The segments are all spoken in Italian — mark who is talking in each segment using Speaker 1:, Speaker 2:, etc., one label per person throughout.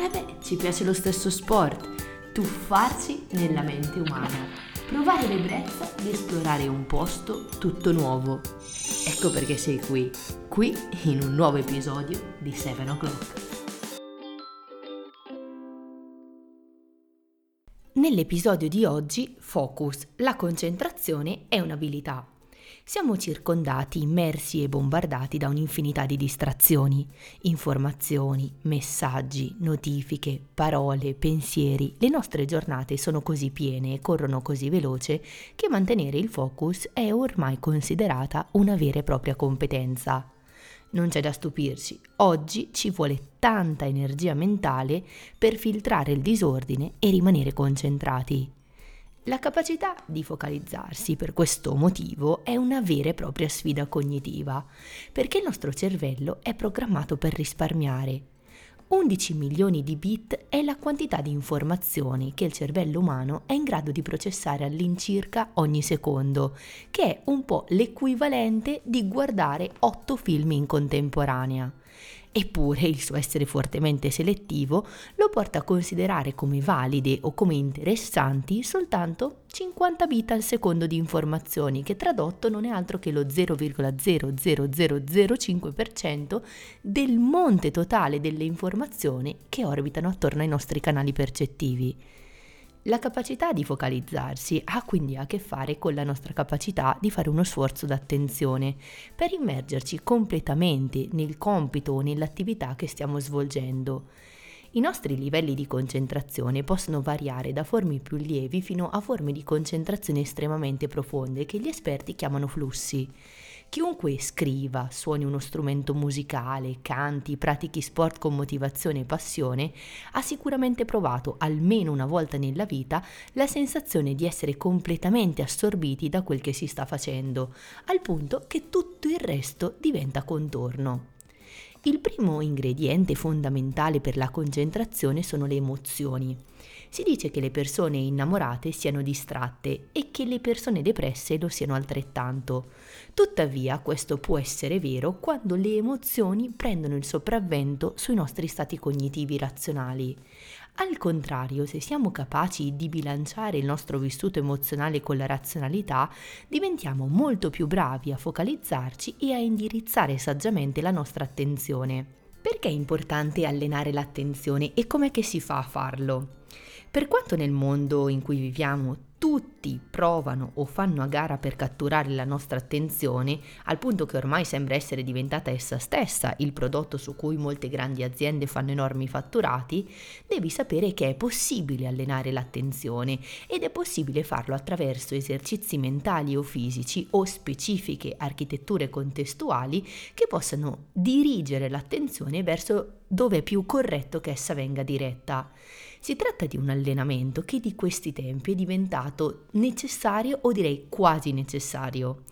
Speaker 1: Eh beh, ci piace lo stesso sport, tuffarsi nella mente umana, provare l'ebbrezza di esplorare un posto tutto nuovo. Ecco perché sei qui, qui in un nuovo episodio di 7 O'Clock. Nell'episodio di oggi, Focus, la concentrazione è un'abilità. Siamo circondati, immersi e bombardati da un'infinità di distrazioni, informazioni, messaggi, notifiche, parole, pensieri. Le nostre giornate sono così piene e corrono così veloce che mantenere il focus è ormai considerata una vera e propria competenza. Non c'è da stupirci, oggi ci vuole tanta energia mentale per filtrare il disordine e rimanere concentrati. La capacità di focalizzarsi per questo motivo è una vera e propria sfida cognitiva, perché il nostro cervello è programmato per risparmiare. 11 milioni di bit è la quantità di informazioni che il cervello umano è in grado di processare all'incirca ogni secondo, che è un po' l'equivalente di guardare 8 film in contemporanea. Eppure il suo essere fortemente selettivo lo porta a considerare come valide o come interessanti soltanto 50 bit al secondo di informazioni, che tradotto non è altro che lo 0,00005% del monte totale delle informazioni che orbitano attorno ai nostri canali percettivi. La capacità di focalizzarsi ha quindi a che fare con la nostra capacità di fare uno sforzo d'attenzione per immergerci completamente nel compito o nell'attività che stiamo svolgendo. I nostri livelli di concentrazione possono variare da forme più lievi fino a forme di concentrazione estremamente profonde che gli esperti chiamano flussi. Chiunque scriva, suoni uno strumento musicale, canti, pratichi sport con motivazione e passione, ha sicuramente provato almeno una volta nella vita la sensazione di essere completamente assorbiti da quel che si sta facendo, al punto che tutto il resto diventa contorno. Il primo ingrediente fondamentale per la concentrazione sono le emozioni. Si dice che le persone innamorate siano distratte e che le persone depresse lo siano altrettanto. Tuttavia questo può essere vero quando le emozioni prendono il sopravvento sui nostri stati cognitivi razionali. Al contrario, se siamo capaci di bilanciare il nostro vissuto emozionale con la razionalità, diventiamo molto più bravi a focalizzarci e a indirizzare saggiamente la nostra attenzione. Perché è importante allenare l'attenzione e com'è che si fa a farlo? Per quanto nel mondo in cui viviamo tutti provano o fanno a gara per catturare la nostra attenzione, al punto che ormai sembra essere diventata essa stessa il prodotto su cui molte grandi aziende fanno enormi fatturati, devi sapere che è possibile allenare l'attenzione ed è possibile farlo attraverso esercizi mentali o fisici o specifiche architetture contestuali che possano dirigere l'attenzione verso dove è più corretto che essa venga diretta. Si tratta di un allenamento che di questi tempi è diventato necessario o direi quasi necessario.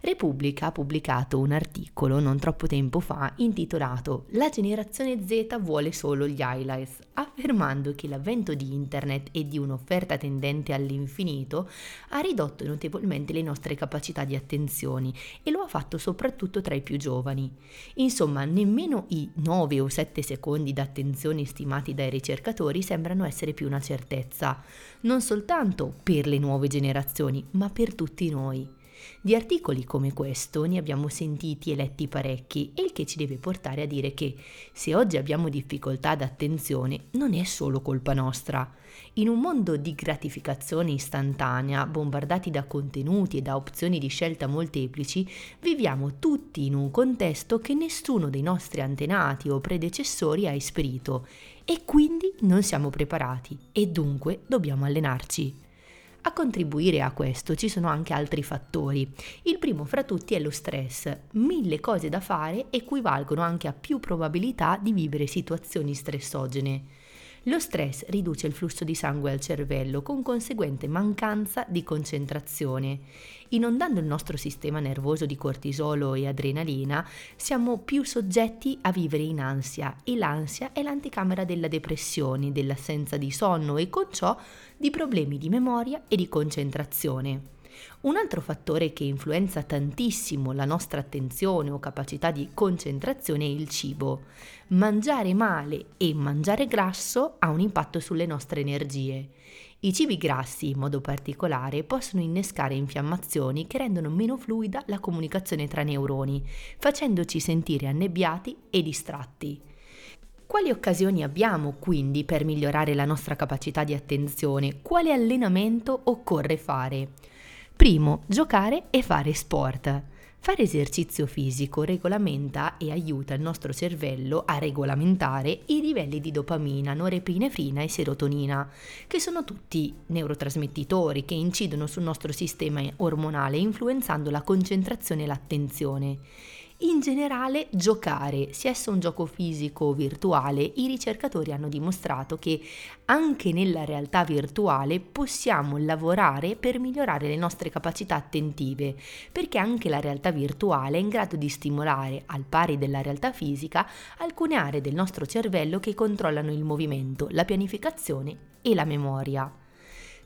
Speaker 1: Repubblica ha pubblicato un articolo non troppo tempo fa intitolato La generazione Z vuole solo gli highlights, affermando che l'avvento di internet e di un'offerta tendente all'infinito ha ridotto notevolmente le nostre capacità di attenzione e lo ha fatto soprattutto tra i più giovani. Insomma, nemmeno i 9 o 7 secondi d'attenzione stimati dai ricercatori sembrano essere più una certezza, non soltanto per le nuove generazioni, ma per tutti noi. Di articoli come questo ne abbiamo sentiti e letti parecchi, e il che ci deve portare a dire che se oggi abbiamo difficoltà d'attenzione non è solo colpa nostra. In un mondo di gratificazione istantanea, bombardati da contenuti e da opzioni di scelta molteplici, viviamo tutti in un contesto che nessuno dei nostri antenati o predecessori ha esperito e quindi non siamo preparati e dunque dobbiamo allenarci. A contribuire a questo ci sono anche altri fattori. Il primo fra tutti è lo stress. Mille cose da fare equivalgono anche a più probabilità di vivere situazioni stressogene. Lo stress riduce il flusso di sangue al cervello con conseguente mancanza di concentrazione. Inondando il nostro sistema nervoso di cortisolo e adrenalina, siamo più soggetti a vivere in ansia e l'ansia è l'anticamera della depressione, dell'assenza di sonno e con ciò di problemi di memoria e di concentrazione. Un altro fattore che influenza tantissimo la nostra attenzione o capacità di concentrazione è il cibo. Mangiare male e mangiare grasso ha un impatto sulle nostre energie. I cibi grassi, in modo particolare, possono innescare infiammazioni che rendono meno fluida la comunicazione tra neuroni, facendoci sentire annebbiati e distratti. Quali occasioni abbiamo quindi per migliorare la nostra capacità di attenzione? Quale allenamento occorre fare? Primo, giocare e fare sport. Fare esercizio fisico regolamenta e aiuta il nostro cervello a regolamentare i livelli di dopamina, norepinefrina e serotonina, che sono tutti neurotrasmettitori che incidono sul nostro sistema ormonale influenzando la concentrazione e l'attenzione in generale giocare, sia esso un gioco fisico o virtuale, i ricercatori hanno dimostrato che anche nella realtà virtuale possiamo lavorare per migliorare le nostre capacità attentive, perché anche la realtà virtuale è in grado di stimolare, al pari della realtà fisica, alcune aree del nostro cervello che controllano il movimento, la pianificazione e la memoria.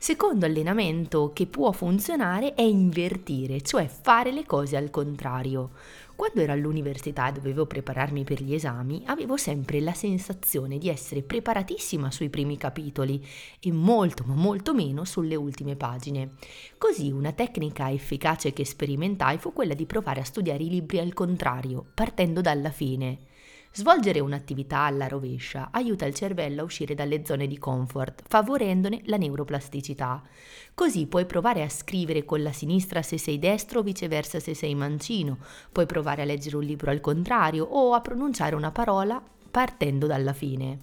Speaker 1: Secondo allenamento che può funzionare è invertire, cioè fare le cose al contrario. Quando ero all'università e dovevo prepararmi per gli esami, avevo sempre la sensazione di essere preparatissima sui primi capitoli e molto ma molto meno sulle ultime pagine. Così una tecnica efficace che sperimentai fu quella di provare a studiare i libri al contrario, partendo dalla fine. Svolgere un'attività alla rovescia aiuta il cervello a uscire dalle zone di comfort, favorendone la neuroplasticità. Così puoi provare a scrivere con la sinistra se sei destro o viceversa se sei mancino, puoi provare a leggere un libro al contrario o a pronunciare una parola partendo dalla fine.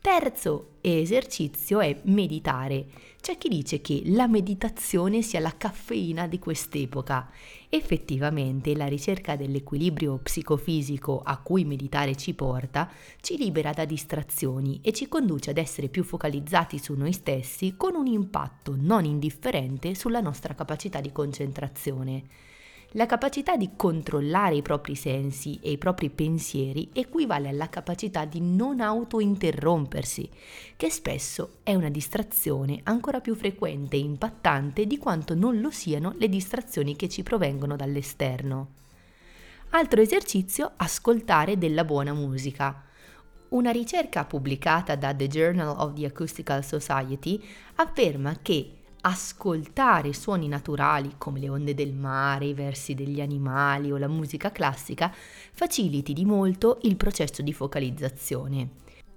Speaker 1: Terzo esercizio è meditare. C'è chi dice che la meditazione sia la caffeina di quest'epoca. Effettivamente la ricerca dell'equilibrio psicofisico a cui meditare ci porta ci libera da distrazioni e ci conduce ad essere più focalizzati su noi stessi con un impatto non indifferente sulla nostra capacità di concentrazione. La capacità di controllare i propri sensi e i propri pensieri equivale alla capacità di non autointerrompersi, che spesso è una distrazione ancora più frequente e impattante di quanto non lo siano le distrazioni che ci provengono dall'esterno. Altro esercizio, ascoltare della buona musica. Una ricerca pubblicata da The Journal of the Acoustical Society afferma che ascoltare suoni naturali come le onde del mare, i versi degli animali o la musica classica faciliti di molto il processo di focalizzazione.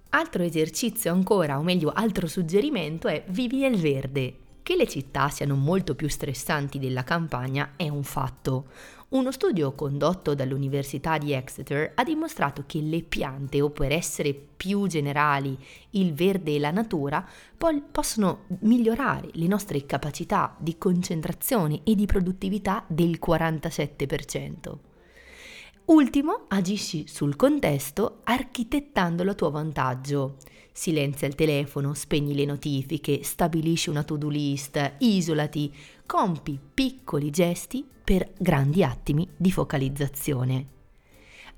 Speaker 1: Altro esercizio ancora, o meglio altro suggerimento è vivi nel verde. Che le città siano molto più stressanti della campagna è un fatto. Uno studio condotto dall'Università di Exeter ha dimostrato che le piante, o per essere più generali il verde e la natura, po- possono migliorare le nostre capacità di concentrazione e di produttività del 47%. Ultimo, agisci sul contesto architettandolo a tuo vantaggio. Silenzia il telefono, spegni le notifiche, stabilisci una to-do list, isolati, compi piccoli gesti per grandi attimi di focalizzazione.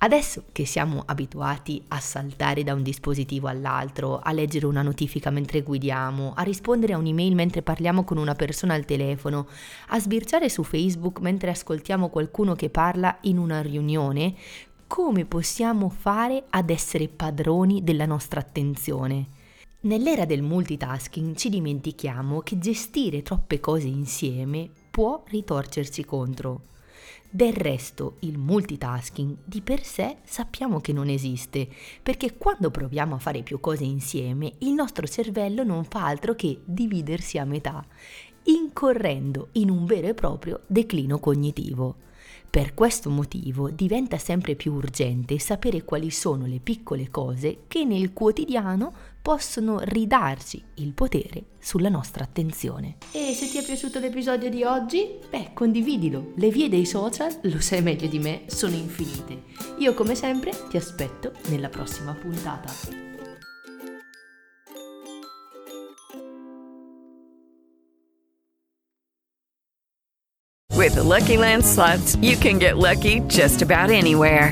Speaker 1: Adesso che siamo abituati a saltare da un dispositivo all'altro, a leggere una notifica mentre guidiamo, a rispondere a un'email mentre parliamo con una persona al telefono, a sbirciare su Facebook mentre ascoltiamo qualcuno che parla in una riunione, come possiamo fare ad essere padroni della nostra attenzione? Nell'era del multitasking ci dimentichiamo che gestire troppe cose insieme può ritorcerci contro. Del resto il multitasking di per sé sappiamo che non esiste, perché quando proviamo a fare più cose insieme il nostro cervello non fa altro che dividersi a metà, incorrendo in un vero e proprio declino cognitivo. Per questo motivo diventa sempre più urgente sapere quali sono le piccole cose che nel quotidiano possono ridarci il potere sulla nostra attenzione. E se ti è piaciuto l'episodio di oggi, beh, condividilo. Le vie dei social, lo sai meglio di me, sono infinite. Io come sempre ti aspetto nella prossima puntata.
Speaker 2: With the Lucky Land slots, you can get lucky just about anywhere.